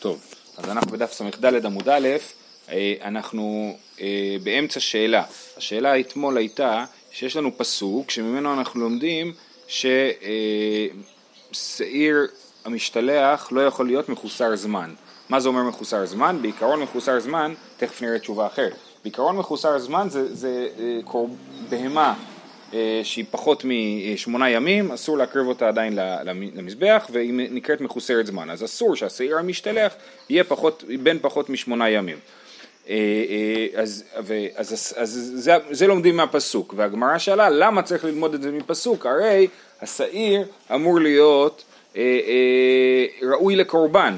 טוב, אז אנחנו בדף ס"ד עמוד א', אה, אנחנו אה, באמצע שאלה. השאלה אתמול הייתה שיש לנו פסוק שממנו אנחנו לומדים ששעיר המשתלח לא יכול להיות מחוסר זמן. מה זה אומר מחוסר זמן? בעיקרון מחוסר זמן, תכף נראה תשובה אחרת. בעיקרון מחוסר זמן זה, זה אה, בהמה אה, שהיא פחות משמונה ימים, אסור להקריב אותה עדיין למזבח והיא נקראת מחוסרת זמן. אז אסור שהשעיר המשתלח יהיה פחות, בין פחות משמונה ימים. אה, אה, אז, אז, אז, אז זה, זה לומדים מהפסוק, והגמרא שאלה למה צריך ללמוד את זה מפסוק? הרי השעיר אמור להיות אה, אה, ראוי לקורבן,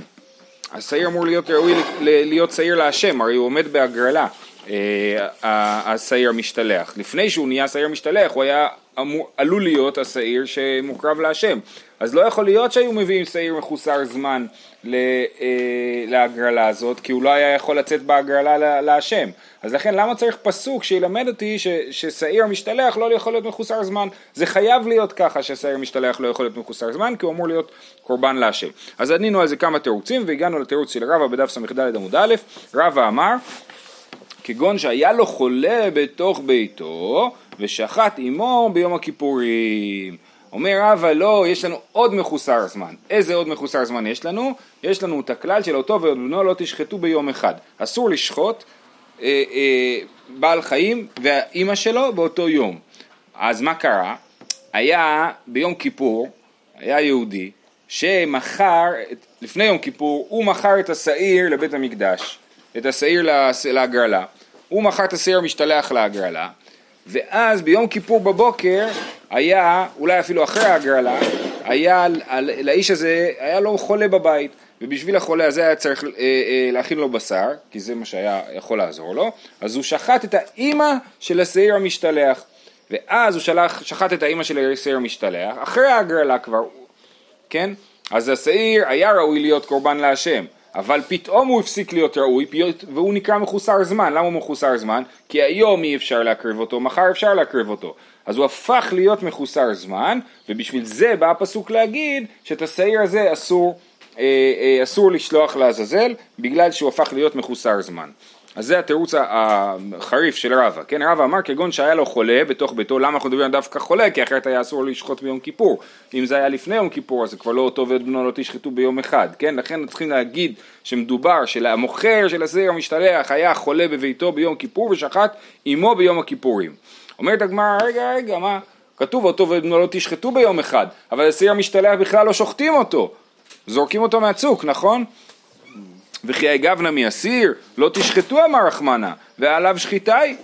השעיר אמור להיות ראוי להיות שעיר להשם, הרי הוא עומד בהגרלה. השעיר המשתלח. לפני שהוא נהיה שעיר משתלח הוא היה אמור, עלול להיות השעיר שמוקרב להשם. אז לא יכול להיות שהיו מביאים שעיר מחוסר זמן אה, להגרלה הזאת, כי הוא לא היה יכול לצאת בהגרלה להשם. אז לכן למה צריך פסוק שילמד אותי ששעיר משתלח לא יכול להיות מחוסר זמן? זה חייב להיות ככה ששעיר משתלח לא יכול להיות מחוסר זמן, כי הוא אמור להיות קורבן להשם. אז ענינו על זה כמה תירוצים והגענו לתירוץ של רבא בדף ס"ד עמוד א', רבא אמר כגון שהיה לו חולה בתוך ביתו ושחט עמו ביום הכיפורים. אומר רבא לא, יש לנו עוד מחוסר זמן. איזה עוד מחוסר זמן יש לנו? יש לנו את הכלל של אותו ובנו לא תשחטו ביום אחד. אסור לשחוט אה, אה, בעל חיים והאימא שלו באותו יום. אז מה קרה? היה ביום כיפור, היה יהודי שמכר, לפני יום כיפור, הוא מכר את השעיר לבית המקדש. את השעיר להגרלה, הוא מכר את השעיר המשתלח להגרלה, ואז ביום כיפור בבוקר היה, אולי אפילו אחרי ההגרלה, היה לאיש הזה, היה לו חולה בבית, ובשביל החולה הזה היה צריך אה, אה, להכין לו בשר, כי זה מה שהיה יכול לעזור לו, אז הוא שחט את האימא של השעיר המשתלח, ואז הוא שלח, שחט את האימא של השעיר המשתלח, אחרי ההגרלה כבר, כן? אז השעיר היה ראוי להיות קורבן להשם, אבל פתאום הוא הפסיק להיות ראוי והוא נקרא מחוסר זמן. למה הוא מחוסר זמן? כי היום אי אפשר להקריב אותו, מחר אפשר להקריב אותו. אז הוא הפך להיות מחוסר זמן, ובשביל זה בא הפסוק להגיד שאת השעיר הזה אסור, אה, אה, אסור לשלוח לעזאזל, בגלל שהוא הפך להיות מחוסר זמן. אז זה התירוץ החריף של רבא, כן, רבא אמר כגון שהיה לו חולה בתוך ביתו, למה אנחנו מדברים דווקא חולה? כי אחרת היה אסור לשחוט ביום כיפור, אם זה היה לפני יום כיפור אז זה כבר לא אותו ואת בנו לא תשחטו ביום אחד, כן, לכן צריכים להגיד שמדובר שהמוכר של השעיר המשתלח היה חולה בביתו ביום כיפור ושחט עמו ביום הכיפורים. אומרת הגמרא, רגע רגע מה, כתוב אותו ואת בנו לא תשחטו ביום אחד, אבל השעיר המשתלח בכלל לא שוחטים אותו, זורקים אותו מהצוק, נכון? וכי הגבנה מאסיר לא תשחטו אמר רחמנה ועליו שחיטה היא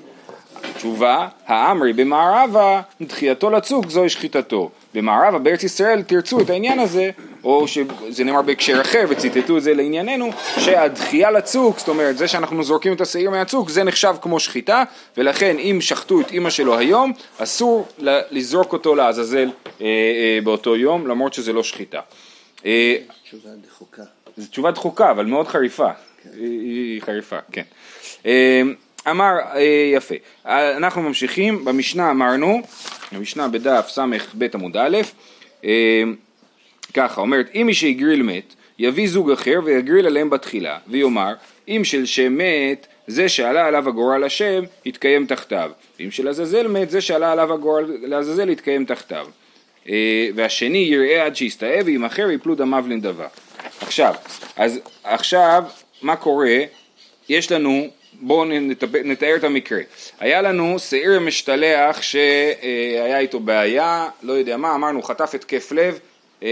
תשובה, האמרי במערבה, דחייתו לצוק זוהי שחיטתו. במערבה, בארץ ישראל, תרצו את העניין הזה, או שזה נאמר בהקשר אחר וציטטו את זה לענייננו, שהדחייה לצוק, זאת אומרת, זה שאנחנו זורקים את השעיר מהצוק, זה נחשב כמו שחיטה, ולכן אם שחטו את אימא שלו היום, אסור לזרוק אותו לעזאזל אה, אה, באותו יום, למרות שזה לא שחיטה. אה, תשובה דחוקה. זו תשובה דחוקה, אבל מאוד חריפה. כן. היא, חריפה, כן. אה, אמר, אה, יפה. אנחנו ממשיכים, במשנה אמרנו, המשנה בדף ס"ב עמוד א', אה, ככה, אומרת, אם מי שהגריל מת, יביא זוג אחר ויגריל עליהם בתחילה, ויאמר, אם של שם מת, זה שעלה עליו הגורל השם, יתקיים תחתיו. ואם של עזאזל מת, זה שעלה עליו הגורל לעזאזל, יתקיים תחתיו. והשני יראה עד שיסתאב, ואם אחר יפלו דמיו לנדבה. עכשיו, אז עכשיו מה קורה? יש לנו, בואו נתאר את המקרה. היה לנו שעיר משתלח שהיה איתו בעיה, לא יודע מה, אמרנו חטף התקף לב, אה,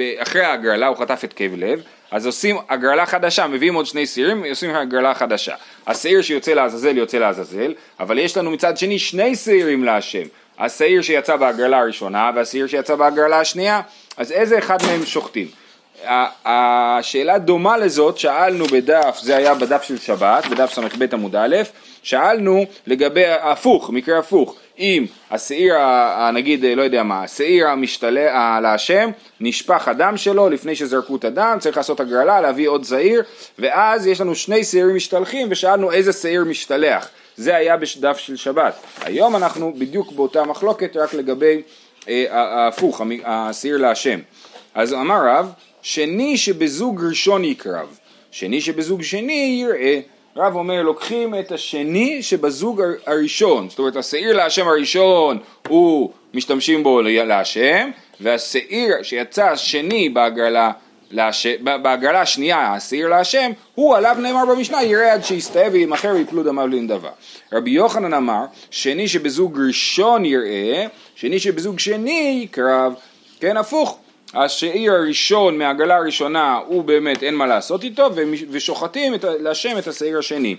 אה, אחרי ההגרלה הוא חטף התקף לב, אז עושים הגרלה חדשה, מביאים עוד שני שעירים, עושים הגרלה חדשה. השעיר שיוצא לעזאזל יוצא לעזאזל, אבל יש לנו מצד שני שני שעירים להשם. השעיר שיצא בהגרלה הראשונה והשעיר שיצא בהגרלה השנייה, אז איזה אחד מהם שוחטים? השאלה דומה לזאת שאלנו בדף, זה היה בדף של שבת, בדף ס"ב עמוד א', שאלנו לגבי הפוך, מקרה הפוך, אם השעיר, נגיד, לא יודע מה, השעיר המשתלה להשם, נשפך הדם שלו לפני שזרקו את הדם, צריך לעשות הגרלה, להביא עוד שעיר, ואז יש לנו שני שעירים משתלחים ושאלנו איזה שעיר משתלח, זה היה בדף של שבת. היום אנחנו בדיוק באותה מחלוקת רק לגבי אה, ההפוך, השעיר להשם. אז אמר רב, שני שבזוג ראשון יקרב, שני שבזוג שני יראה. רב אומר לוקחים את השני שבזוג הראשון, זאת אומרת השעיר להשם הראשון הוא משתמשים בו להשם והשעיר שיצא השני בהגרלה בהגרלה השנייה, השעיר להשם, הוא עליו נאמר במשנה, יראה עד שיסתאב וימכר ויפלו דמיו לנדבה. רבי יוחנן אמר, שני שבזוג ראשון יראה, שני שבזוג שני יקרב, כן הפוך. השעיר הראשון מהעגלה הראשונה הוא באמת אין מה לעשות איתו ושוחטים את, להשם את השעיר השני.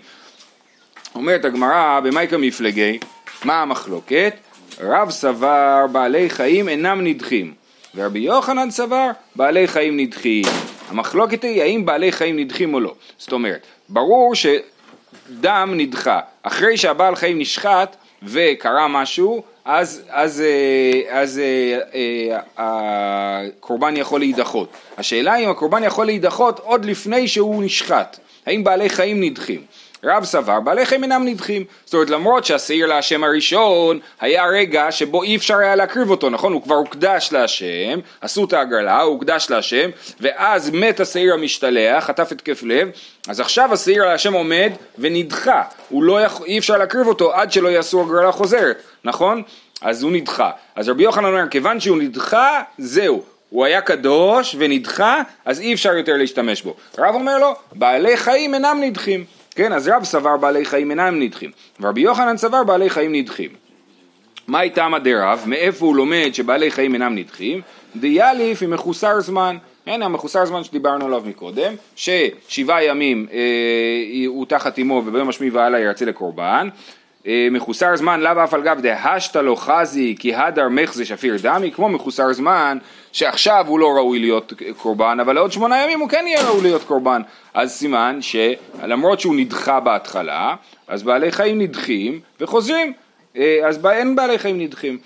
אומרת הגמרא במאיקה מפלגי, מה המחלוקת? רב סבר בעלי חיים אינם נדחים ורבי יוחנן סבר בעלי חיים נדחים. המחלוקת היא האם בעלי חיים נדחים או לא. זאת אומרת, ברור שדם נדחה. אחרי שהבעל חיים נשחט וקרה משהו, אז, אז, אה, אז, אה, אה, הקורבן יכול להידחות. השאלה אם הקורבן יכול להידחות עוד לפני שהוא נשחט. האם בעלי חיים נדחים? רב סבר, בעלי חיים אינם נדחים. זאת אומרת, למרות שהשעיר להשם הראשון היה רגע שבו אי אפשר היה להקריב אותו, נכון? הוא כבר הוקדש להשם, עשו את ההגרלה, הוא הוקדש להשם, ואז מת השעיר המשתלח, חטף התקף לב, אז עכשיו השעיר להשם עומד ונדחה, הוא לא יכול, אי אפשר להקריב אותו עד שלא יעשו הגרלה חוזרת, נכון? אז הוא נדחה. אז רבי יוחנן אומר, כיוון שהוא נדחה, זהו. הוא היה קדוש ונדחה, אז אי אפשר יותר להשתמש בו. רב אומר לו, בעלי חיים אינם נדחים. כן, אז רב סבר בעלי חיים אינם נדחים, ורבי יוחנן סבר בעלי חיים נדחים. מה איתם הדרב? מאיפה הוא לומד שבעלי חיים אינם נדחים? דיאליף עם מחוסר זמן. הנה המחוסר זמן שדיברנו עליו מקודם, ששבעה ימים אה, הוא תחת אמו וביום השמיעי והלאה ירצה לקורבן, מחוסר זמן לאו אף על גב דהשתא לו חזי כי הדר מחזה שפיר דמי, כמו מחוסר זמן שעכשיו הוא לא ראוי להיות קורבן, אבל לעוד שמונה ימים הוא כן יהיה ראוי להיות קורבן. אז סימן שלמרות שהוא נדחה בהתחלה, אז בעלי חיים נדחים וחוזרים, אה, אז אין בעלי חיים נדחים.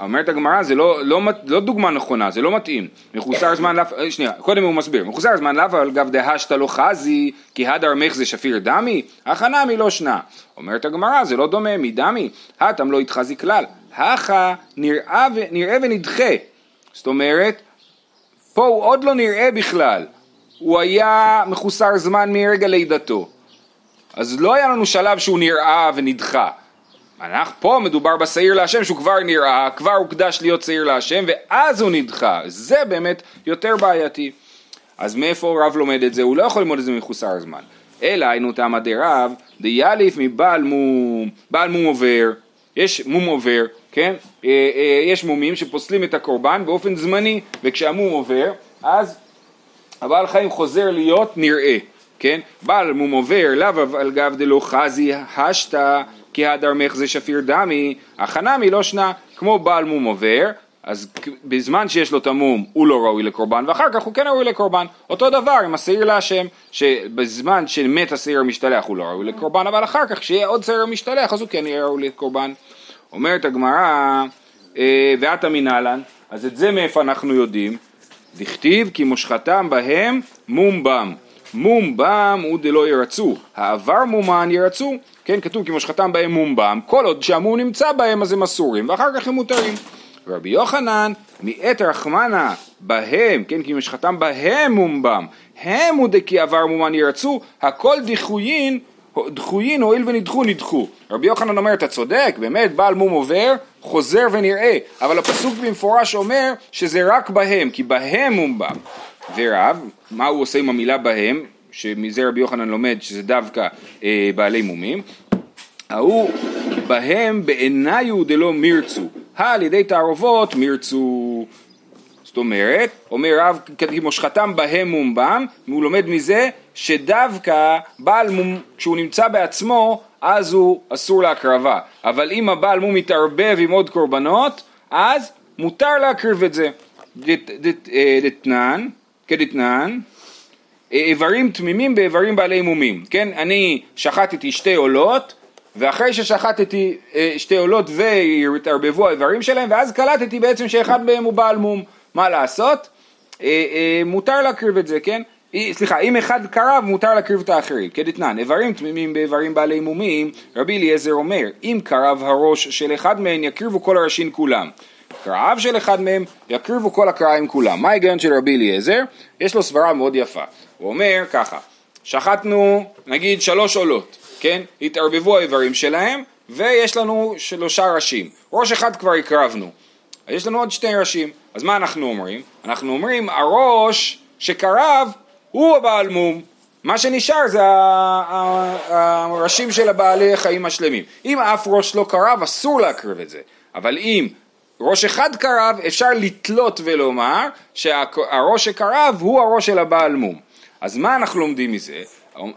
אומרת הגמרא, זה לא, לא, לא דוגמה נכונה, זה לא מתאים. מחוסר זמן לאו, אה, שנייה, קודם הוא מסביר. מחוסר זמן לאו על גב דהשתא לא חזי, כי הדר מחזה שפיר דמי, הכנה מלא שנה. אומרת הגמרא, זה לא דומה, מדמי, הטם לא התחזי כלל. הכה נראה, נראה ונדחה. זאת אומרת, פה הוא עוד לא נראה בכלל. הוא היה מחוסר זמן מרגע לידתו. אז לא היה לנו שלב שהוא נראה ונדחה. אנחנו, פה מדובר בשעיר להשם שהוא כבר נראה, כבר הוקדש להיות שעיר להשם ואז הוא נדחה, זה באמת יותר בעייתי. אז מאיפה רב לומד את זה? הוא לא יכול ללמוד את זה מחוסר זמן. אלא היינו תמא דרב, דיאליף מבעל מום, בעל מום עובר, יש מום עובר, כן? אה, אה, יש מומים שפוסלים את הקורבן באופן זמני, וכשהמום עובר, אז הבעל חיים חוזר להיות נראה, כן? בעל מום עובר, לאו על גב דלא חזי השתא כי הדר מחזה שפיר דמי, החנמי לא שנה, כמו בעל מום עובר, אז בזמן שיש לו את המום הוא לא ראוי לקורבן, ואחר כך הוא כן ראוי לקורבן. אותו דבר עם השעיר להשם, שבזמן שמת השעיר המשתלח הוא לא ראוי לקורבן, אבל אחר כך כשיהיה עוד שעיר משתלח אז הוא כן יהיה ראוי לקורבן. אומרת הגמרא, אה, ואת המנהלן, אז את זה מאיפה אנחנו יודעים? דכתיב כי מושחתם בהם מום בם. מום בם הוא דלא ירצו, העבר מומן ירצו, כן, כתוב כי מושחתם בהם מום בם, כל עוד שהמום נמצא בהם אז הם אסורים, ואחר כך הם מותרים. רבי יוחנן, מאת רחמנה בהם, כן, כי משחתם בהם מום בם, הם הוא דכי עבר מומן ירצו, הכל דחויין, דחויין הואיל ונדחו נדחו. רבי יוחנן אומר, אתה צודק, באמת בעל מום עובר, חוזר ונראה, אבל הפסוק במפורש אומר שזה רק בהם, כי בהם מום בם. ורב, מה הוא עושה עם המילה בהם, שמזה רבי יוחנן לומד שזה דווקא אה, בעלי מומים, ההוא בהם בעיניו דלא מירצו, על ידי תערובות מירצו. זאת אומרת, אומר רב, כי מושחתם בהם מום בם, והוא לומד מזה שדווקא בעל מום, כשהוא נמצא בעצמו, אז הוא אסור להקרבה. אבל אם הבעל מום מתערבב עם עוד קורבנות, אז מותר להקריב את זה. אה, דתנן, כדתנן, אה, איברים תמימים באיברים בעלי מומים, כן? אני שחטתי שתי עולות ואחרי ששחטתי אה, שתי עולות והתערבבו האיברים שלהם ואז קלטתי בעצם שאחד מהם הוא בעל מום, מה לעשות? אה, מותר להקריב את זה, כן? סליחה, אם אחד קרב מותר להקריב את האחרים, כדתנן, איברים תמימים באיברים בעלי מומים, רבי אליעזר אומר, אם קרב הראש של אחד מהם יקריבו כל הראשין כולם, קרעיו של אחד מהם, יקריבו כל הקרעים כולם. מה ההיגיון של רבי אליעזר? יש לו סברה מאוד יפה. הוא אומר ככה, שחטנו נגיד שלוש עולות, כן? התערבבו האיברים שלהם, ויש לנו שלושה ראשים. ראש אחד כבר הקרבנו. יש לנו עוד שני ראשים. אז מה אנחנו אומרים? אנחנו אומרים, הראש שקרב הוא הבעל מום. מה שנשאר זה הראשים של הבעלי החיים השלמים. אם אף ראש לא קרב, אסור להקריב את זה. אבל אם ראש אחד קרב, אפשר לתלות ולומר שהראש שקרב הוא הראש של הבעל מום. אז מה אנחנו לומדים מזה?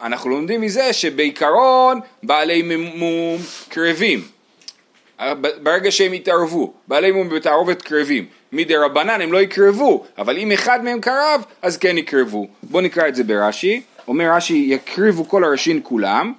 אנחנו לומדים מזה שבעיקרון בעלי מום קרבים. ברגע שהם יתערבו, בעלי מום בתערובת קרבים, מדי רבנן הם לא יקרבו, אבל אם אחד מהם קרב, אז כן יקרבו. בואו נקרא את זה ברש"י. אומר רש"י, יקריבו כל הראשין כולם,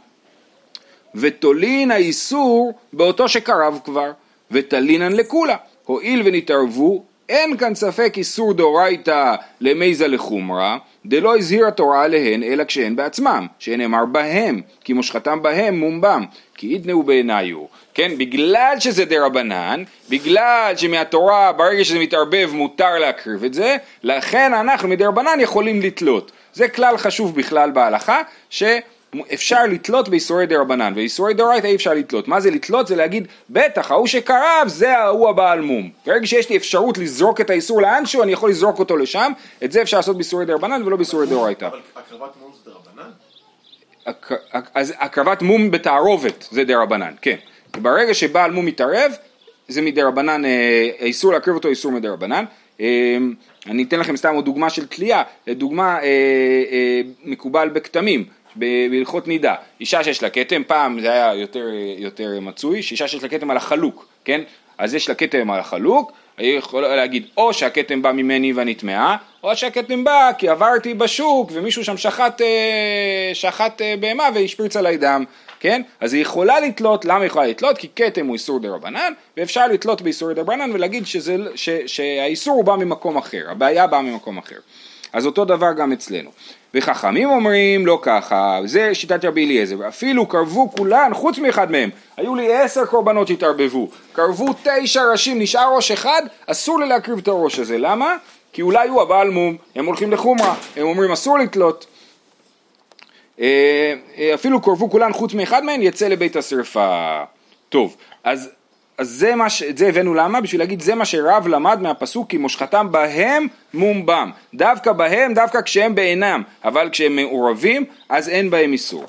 ותולין האיסור באותו שקרב כבר, ותלינן לכולה. הואיל ונתערבו, אין כאן ספק איסור דאורייתא למייזה לחומרא, דלא הזהיר התורה עליהן אלא כשהן בעצמם, שנאמר בהם, כי מושכתם בהם מומבם, כי ידנאו בעיניו. כן, בגלל שזה דה רבנן, בגלל שמהתורה ברגע שזה מתערבב מותר להקריב את זה, לכן אנחנו מדה רבנן יכולים לתלות. זה כלל חשוב בכלל בהלכה, שאפשר לתלות באיסורי דה רבנן, ואיסורי דאורייתא אי אפשר לתלות. מה זה לתלות? זה להגיד, בטח, ההוא שקרב זה ההוא הבעל מום. ברגע שיש לי אפשרות לזרוק את האיסור לאנשהו, אני יכול לזרוק אותו לשם, את זה אפשר לעשות באיסורי דה רבנן ולא באיסורי דאורייתא. אבל הקרבת מום זה דרבנן? אז הקרבת מום בתערובת זה דה רבנן, כן. ברגע שבעל מום מתערב, זה מדי רבנן, אה, איסור להקריב אותו איסור מדי רבנן. אה, אני אתן לכם סתם עוד דוגמה של תלייה, דוגמה אה, מקובל בכתמים, בהלכות נידה. אישה שיש לה כתם, פעם זה היה יותר, יותר מצוי, שאישה שיש לה כתם על החלוק, כן? אז יש לה כתם על החלוק, היא יכולה להגיד או שהכתם בא ממני ואני טמאה, או שהכתם בא כי עברתי בשוק ומישהו שם שחט, שחט בהמה והשפריץ עליי דם. כן? אז היא יכולה לתלות, למה היא יכולה לתלות? כי כתם הוא איסור דה רבנן, ואפשר לתלות באיסור דה רבנן ולהגיד שזה, ש, שהאיסור הוא בא ממקום אחר, הבעיה באה ממקום אחר. אז אותו דבר גם אצלנו. וחכמים אומרים לא ככה, זה שיטת רבי אליעזר, אפילו קרבו כולן חוץ מאחד מהם, היו לי עשר קורבנות שהתערבבו, קרבו תשע ראשים, נשאר ראש אחד, אסור לי להקריב את הראש הזה, למה? כי אולי הוא הבעל מום, הם הולכים לחומרה, הם אומרים אסור לתלות, אה, אה, אפילו קורבו כולן חוץ מאחד מהן יצא לבית השרפה. טוב, אז, אז זה מה ש... את זה הבאנו למה? בשביל להגיד זה מה שרב למד מהפסוק כי מושכתם בהם מום בם. דווקא בהם, דווקא כשהם בעינם, אבל כשהם מעורבים אז אין בהם איסור.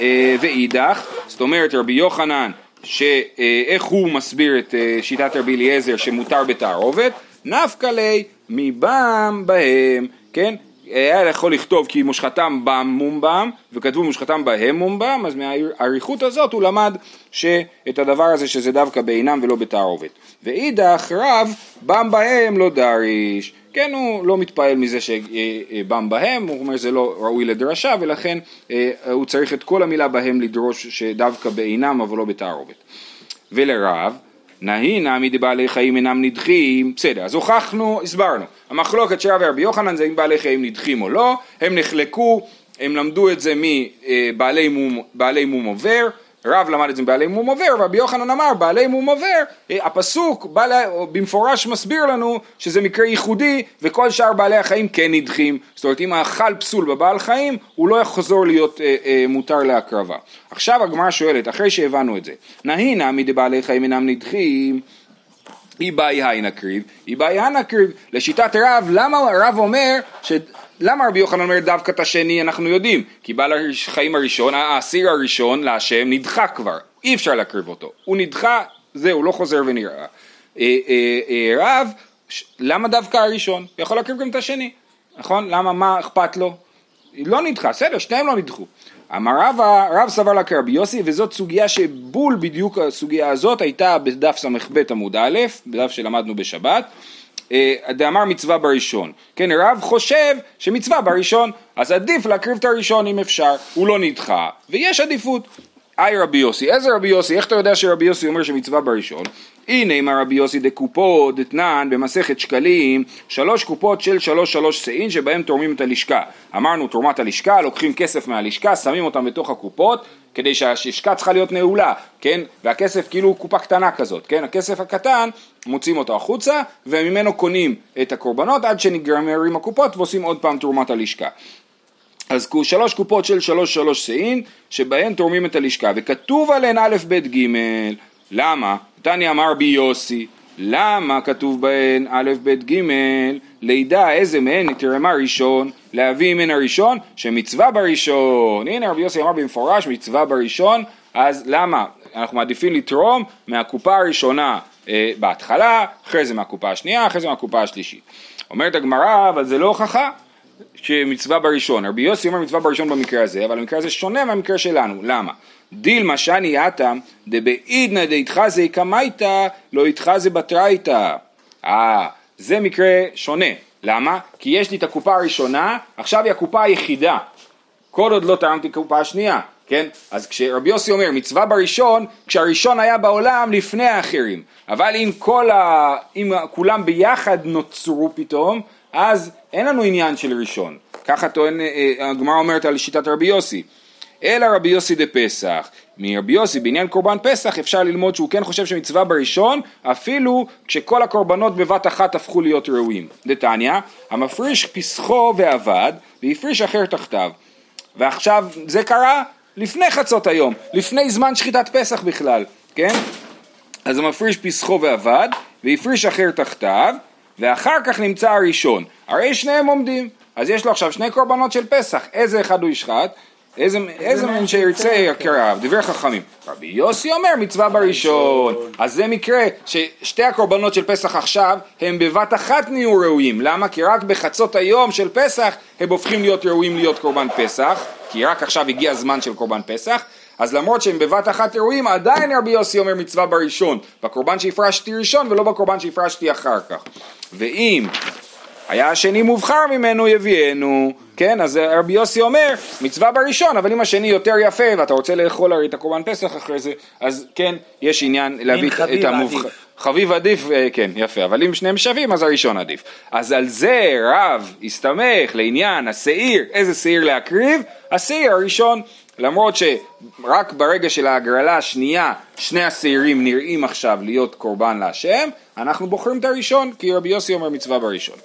אה, ואידך, זאת אומרת רבי יוחנן, שאיך הוא מסביר את שיטת רבי אליעזר שמותר בתערובת? נפקא ליה מבם בהם, כן? היה יכול לכתוב כי מושחתם בם מומבם וכתבו מושחתם בהם מומבם אז מהאריכות הזאת הוא למד שאת הדבר הזה שזה דווקא בעינם ולא בתערובת. ואידך רב בם בהם לא דריש. כן הוא לא מתפעל מזה שבם בהם הוא אומר זה לא ראוי לדרשה ולכן אה, הוא צריך את כל המילה בהם לדרוש שדווקא בעינם אבל לא בתערובת. ולרב נהי נמי דבעלי חיים אינם נדחים, בסדר, אז הוכחנו, הסברנו. המחלוקת של רבי רבי יוחנן זה אם בעלי חיים נדחים או לא, הם נחלקו, הם למדו את זה מבעלי מום, מום עובר, רב למד את זה מבעלי מום עובר, רבי יוחנן אמר בעלי מום עובר, הפסוק בעלי, במפורש מסביר לנו שזה מקרה ייחודי וכל שאר בעלי החיים כן נדחים, זאת אומרת אם האכל פסול בבעל חיים הוא לא יחזור להיות אה, אה, מותר להקרבה. עכשיו הגמרא שואלת, אחרי שהבנו את זה, נהי נמי דבעלי חיים אינם נדחים אי באי היי נקריב, אי באי היי נקריב, לשיטת רב, למה רב אומר ש... למה רבי יוחנן אומר דווקא את השני אנחנו יודעים? כי בעל החיים הראשון, האסיר הראשון להשם נדחה כבר, אי אפשר להקריב אותו, הוא נדחה, זהו, לא חוזר ונראה. אה, אה, אה, רב, למה דווקא הראשון? יכול להקריב גם את השני, נכון? למה, מה אכפת לו? לא נדחה, בסדר, שניהם לא נדחו. אמר רבא, רב סבר לה כרבי יוסי, וזאת סוגיה שבול בדיוק הסוגיה הזאת הייתה בדף ס"ב עמוד א', בדף שלמדנו בשבת. אה, דאמר מצווה בראשון, כן רב חושב שמצווה בראשון, אז עדיף להקריב את הראשון אם אפשר, הוא לא נדחה, ויש עדיפות. היי רבי יוסי, איזה רבי יוסי? איך אתה יודע שרבי יוסי אומר שמצווה בראשון? הנה מה רבי יוסי דקופו דתנן במסכת שקלים שלוש קופות של שלוש שלוש שאין שבהם תורמים את הלשכה. אמרנו תרומת הלשכה לוקחים כסף מהלשכה שמים אותם בתוך הקופות כדי שהלשכה צריכה להיות נעולה כן? והכסף כאילו קופה קטנה כזאת כן? הכסף הקטן מוצאים אותו החוצה וממנו קונים את הקורבנות עד שנגמרים הקופות ועושים עוד פעם תרומת הלשכה. אז שלוש קופות של שלוש שלוש שאין שבהן תורמים את הלשכה וכתוב עליהן א' ב' ג' למה? תניא אמר בי יוסי למה כתוב בהן א' ב' ג' לידע איזה מהן נתרמה ראשון להביא מן הראשון שמצווה בראשון הנה רבי יוסי אמר במפורש מצווה בראשון אז למה אנחנו מעדיפים לתרום מהקופה הראשונה אה, בהתחלה אחרי זה מהקופה השנייה אחרי זה מהקופה השלישית אומרת הגמרא אבל זה לא הוכחה שמצווה בראשון. רבי יוסי אומר מצווה בראשון במקרה הזה, אבל המקרה הזה שונה מהמקרה שלנו. למה? דילמה שאני עתה דבעידנא דאיתחזי קמייתא לא איתחזי בתרייתא. אה, זה מקרה שונה. למה? כי יש לי את הקופה הראשונה, עכשיו היא הקופה היחידה. כל עוד לא תרמתי קופה השנייה, כן? אז כשרבי יוסי אומר מצווה בראשון, כשהראשון היה בעולם לפני האחרים. אבל אם כל ה... אם כולם ביחד נוצרו פתאום, אז אין לנו עניין של ראשון. ככה טוען, אה, אה, הגמרא אומרת על שיטת רבי יוסי. אלא רבי יוסי דה פסח. מרבי יוסי בעניין קורבן פסח אפשר ללמוד שהוא כן חושב שמצווה בראשון אפילו כשכל הקורבנות בבת אחת הפכו להיות ראויים. דתניא, המפריש פסחו ועבד והפריש אחר תחתיו. ועכשיו זה קרה לפני חצות היום, לפני זמן שחיטת פסח בכלל, כן? אז המפריש פסחו ועבד והפריש אחר תחתיו ואחר כך נמצא הראשון. הרי שניהם עומדים. אז יש לו עכשיו שני קורבנות של פסח, איזה אחד הוא ישחט? איזה, איזה מין שירצה יקריו, דברי חכמים. רבי יוסי אומר מצווה בראשון, אז זה מקרה ששתי הקורבנות של פסח עכשיו הם בבת אחת נהיו ראויים, למה? כי רק בחצות היום של פסח הם הופכים להיות ראויים להיות קורבן פסח, כי רק עכשיו הגיע הזמן של קורבן פסח, אז למרות שהם בבת אחת ראויים, עדיין רבי יוסי אומר מצווה בראשון, בקורבן שהפרשתי ראשון ולא בקורבן שהפרשתי אחר כך. ואם היה השני מובחר ממנו יביאנו, כן, אז רבי יוסי אומר מצווה בראשון, אבל אם השני יותר יפה ואתה רוצה לאכול הרי את הקורבן פסח אחרי זה, אז כן, יש עניין להביא את המובחר. חביב עדיף, אה, כן, יפה, אבל אם שניהם שווים אז הראשון עדיף. אז על זה רב הסתמך לעניין השעיר, איזה שעיר להקריב? השעיר הראשון. למרות שרק ברגע של ההגרלה השנייה שני השעירים נראים עכשיו להיות קורבן להשם, אנחנו בוחרים את הראשון, כי רבי יוסי אומר מצווה בראשון.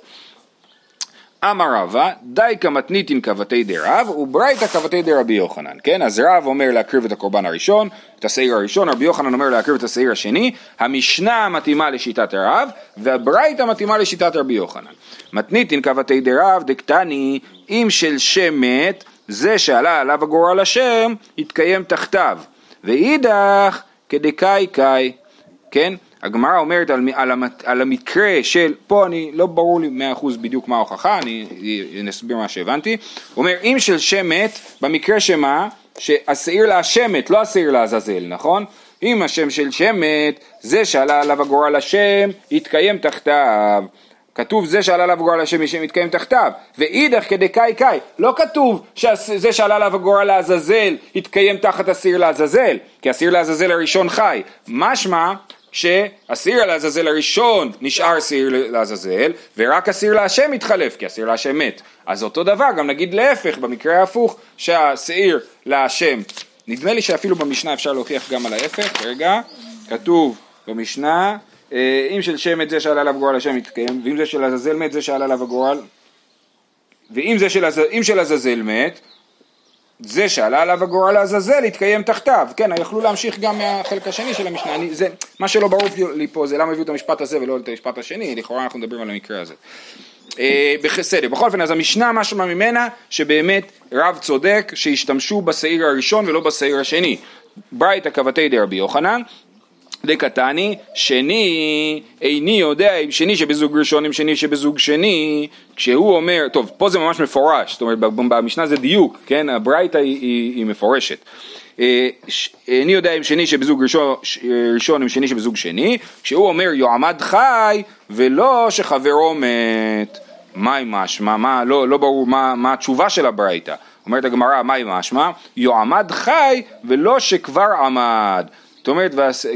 אמר רבא, די כמתניתין כבתי דרב וברייתא כבתי דרבי יוחנן, כן? אז רב אומר להקריב את הקורבן הראשון, את השעיר הראשון, רבי יוחנן אומר להקריב את השעיר השני, המשנה מתאימה לשיטת הרב, והברייתא מתאימה לשיטת רבי יוחנן. מתניתין כבתי דרב דקטני, אם של שמת, זה שעלה עליו הגורל השם, יתקיים תחתיו, ואידך כדקאי קאי, כן? הגמרא אומרת על, על, על המקרה של, פה אני, לא ברור לי מאה אחוז בדיוק מה ההוכחה, אני אסביר מה שהבנתי, הוא אומר אם של שמת, במקרה שמה? שהשעיר להשמת, לא השעיר לעזאזל, נכון? אם השם של שמת, זה שעלה עליו הגורל השם, יתקיים תחתיו. כתוב זה שעלה עליו הגורל השם יתקיים תחתיו, ואידך כדקאי קאי, לא כתוב שזה שעלה עליו הגורל לעזאזל יתקיים תחת השעיר לעזאזל, כי השעיר לעזאזל הראשון חי, משמע שהשעיר לעזאזל הראשון נשאר שעיר לעזאזל, ורק השעיר להשם מתחלף, כי השעיר להשם מת. אז אותו דבר, גם נגיד להפך, במקרה ההפוך, שהשעיר להשם, נדמה לי שאפילו במשנה אפשר להוכיח גם על ההפך, רגע, כתוב במשנה, אה, אם של שם מת זה שעלה עליו גורל השם יתקיים, ואם זה של עזאזל מת זה שעלה עליו הגורל, ואם של, של עזאזל מת, זה שעלה עליו הגורל לעזאזל יתקיים תחתיו, כן, יכלו להמשיך גם מהחלק השני של המשנה, אני, זה, מה שלא ברור לי פה זה למה הביאו את המשפט הזה ולא את המשפט השני, לכאורה אנחנו מדברים על המקרה הזה. אה, בסדר, בכל אופן אז המשנה משהו ממנה שבאמת רב צודק שהשתמשו בשעיר הראשון ולא בשעיר השני. ברייתא כבתי דרבי יוחנן, דקתני, שני איני יודע אם שני שבזוג ראשון עם שני שבזוג שני, כשהוא אומר, טוב, פה זה ממש מפורש, זאת אומרת במשנה זה דיוק, כן, הברייתא היא, היא, היא מפורשת. אה, איני יודע אם שני שבזוג ראשון, ראשון עם שני שבזוג שני, כשהוא אומר יועמד חי ולא שחברו מת, מהי משמע, מה, לא, לא ברור מה, מה התשובה של הברייתא. אומרת הגמרא, מהי משמע? יועמד חי ולא שכבר עמד. זאת אומרת,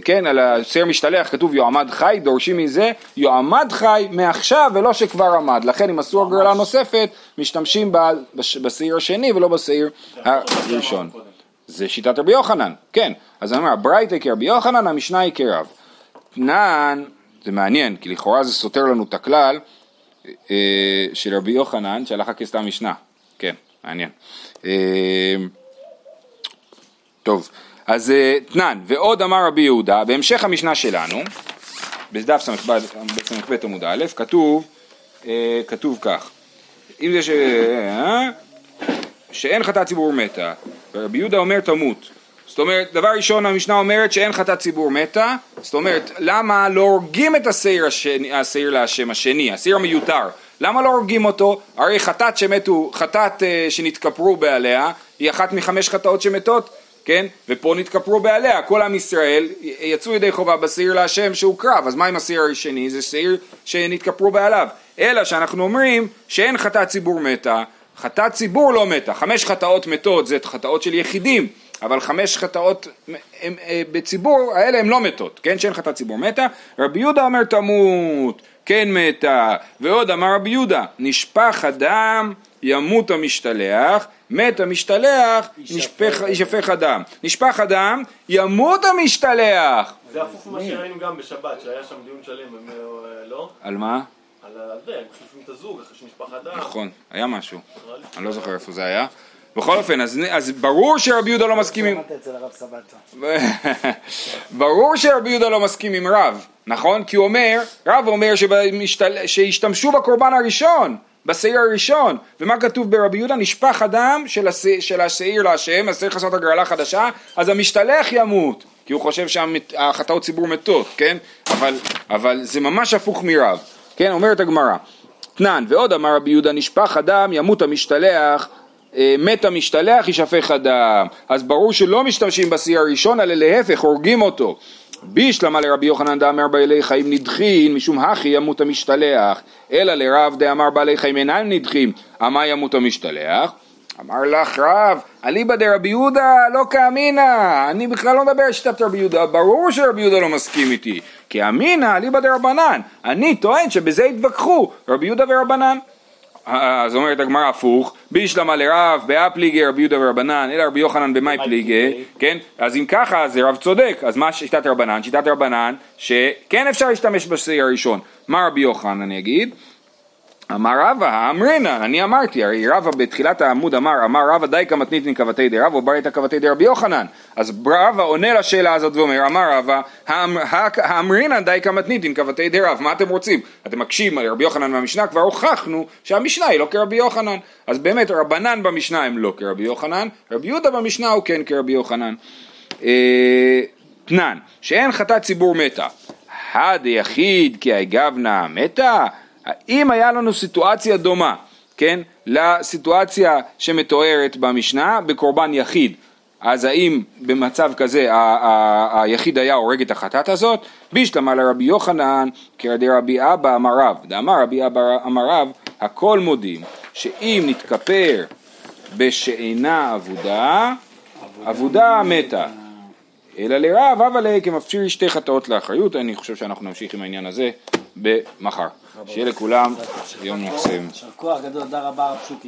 כן, על הסר משתלח כתוב יועמד חי, דורשים מזה יועמד חי מעכשיו ולא שכבר עמד. לכן אם עשו הגרלה נוספת, משתמשים בשעיר השני ולא בשעיר הראשון. זה שיטת רבי יוחנן, כן. אז אני אומר, הברייתא כרבי יוחנן, המשנה היא כרב. תנן, זה מעניין, כי לכאורה זה סותר לנו את הכלל אה, של רבי יוחנן, שהלכה כסתם משנה. כן, מעניין. אה, טוב, אז אה, תנן, ועוד אמר רבי יהודה, בהמשך המשנה שלנו, בדף ס"ב עמוד א', כתוב, כתוב כך, אם זה ש... שאין חטאת ציבור מתה, ורבי יהודה אומר תמות. זאת אומרת, דבר ראשון המשנה אומרת שאין חטאת ציבור מתה, זאת אומרת, למה לא הורגים את השעיר, השני, להשם השני, השעיר המיותר, למה לא הורגים אותו? הרי חטאת שמתו, חטאת uh, שנתכפרו בעליה, היא אחת מחמש חטאות שמתות, כן? ופה נתכפרו בעליה, כל עם ישראל יצאו ידי חובה בשעיר להשם שהוא קרב, אז מה עם השעיר השני? זה שעיר שנתכפרו בעליו. אלא שאנחנו אומרים שאין חטאת ציבור מתה, חטאת ציבור לא מתה, חמש חטאות מתות זה חטאות של יחידים, אבל חמש חטאות הם, הם, אה, בציבור, האלה הן לא מתות, כן? שאין חטאת ציבור מתה. רבי יהודה אומר תמות, כן מתה, ועוד אמר רבי יהודה, נשפך הדם ימות המשתלח, מת המשתלח, יישפך הדם. נשפך הדם, ימות המשתלח. זה הפוך ממה שראינו גם בשבת, שהיה שם דיון שלם, אה, לא? על מה? על זה, הם מחליפים את הזוג אחרי שנשפך הדם. נכון, היה משהו. אני לא זוכר איפה זה היה. בכל אופן, אז, אז ברור שרבי יהודה לא מסכים עם... ברור שרבי יהודה לא מסכים עם רב, נכון? כי הוא אומר, רב אומר שבמשתל... שישתמשו בקורבן הראשון, בשעיר הראשון, ומה כתוב ברבי יהודה? נשפך הדם של, הש... של השעיר להשם, צריך לעשות הגרלה חדשה, אז המשתלח ימות, כי הוא חושב שהחטאות ציבור מתות, כן? אבל, אבל זה ממש הפוך מרב, כן? אומרת הגמרא, תנן, ועוד אמר רבי יהודה, נשפך הדם, ימות המשתלח אה, מת המשתלח יישפך הדם. אז ברור שלא משתמשים בשיא הראשון, אלא להפך, הורגים אותו. בישלמה לרבי יוחנן דאמר בעלי חיים נדחין, משום הכי ימות המשתלח, אלא לרב דאמר בעלי חיים אינם נדחים, אמה ימות המשתלח? אמר לך רב, אליבא דרבי יהודה לא כאמינא, אני בכלל לא מדבר על שיטת רבי יהודה, ברור שרבי יהודה לא מסכים איתי, כי אמינא אליבא דרבנן, אני טוען שבזה התווכחו רבי יהודה ורבנן. אז אומרת הגמרא הפוך, בישלמה לרב, באה פליגי רבי יהודה ורבנן, אלא רבי יוחנן במאי פליגי, כן? אז אם ככה, זה רב צודק, אז מה שיטת רבנן? שיטת רבנן, שכן אפשר להשתמש בשיא הראשון. מה רבי יוחנן אני אגיד? אמר רבא, אמרינן, אני אמרתי, הרי רבא בתחילת העמוד אמר, אמר רבא די כמתניתין כבתי די רבא, וברית כבתי די רבי יוחנן. אז רבא עונה לשאלה הזאת ואומר, אמר רבא, האמרינן די כמתניתין כבתי די רב, מה אתם רוצים? אתם מקשים על רבי יוחנן מהמשנה, כבר הוכחנו שהמשנה היא לא כרבי יוחנן. אז באמת רבנן במשנה הם לא כרבי יוחנן, רבי יהודה במשנה הוא כן כרבי יוחנן. אה, תנן, שאין חטאת ציבור מתה. הד יחיד כי הגבנה מתה? אם היה לנו סיטואציה דומה, כן, לסיטואציה שמתוארת במשנה בקורבן יחיד, אז האם במצב כזה היחיד היה הורג את החטאת הזאת? בישלמה לרבי יוחנן כרדי רבי אבא אמר רב, דאמר רבי אבא אמר רב, הכל מודים שאם נתכפר בשאינה אבודה, אבודה מתה. אלא לרב, אבל כמפשיר שתי חטאות לאחריות, אני חושב שאנחנו נמשיך עם העניין הזה במחר. שיהיה לכולם יום מקסים. יישר כוח גדול, תודה רבה, פשוטי.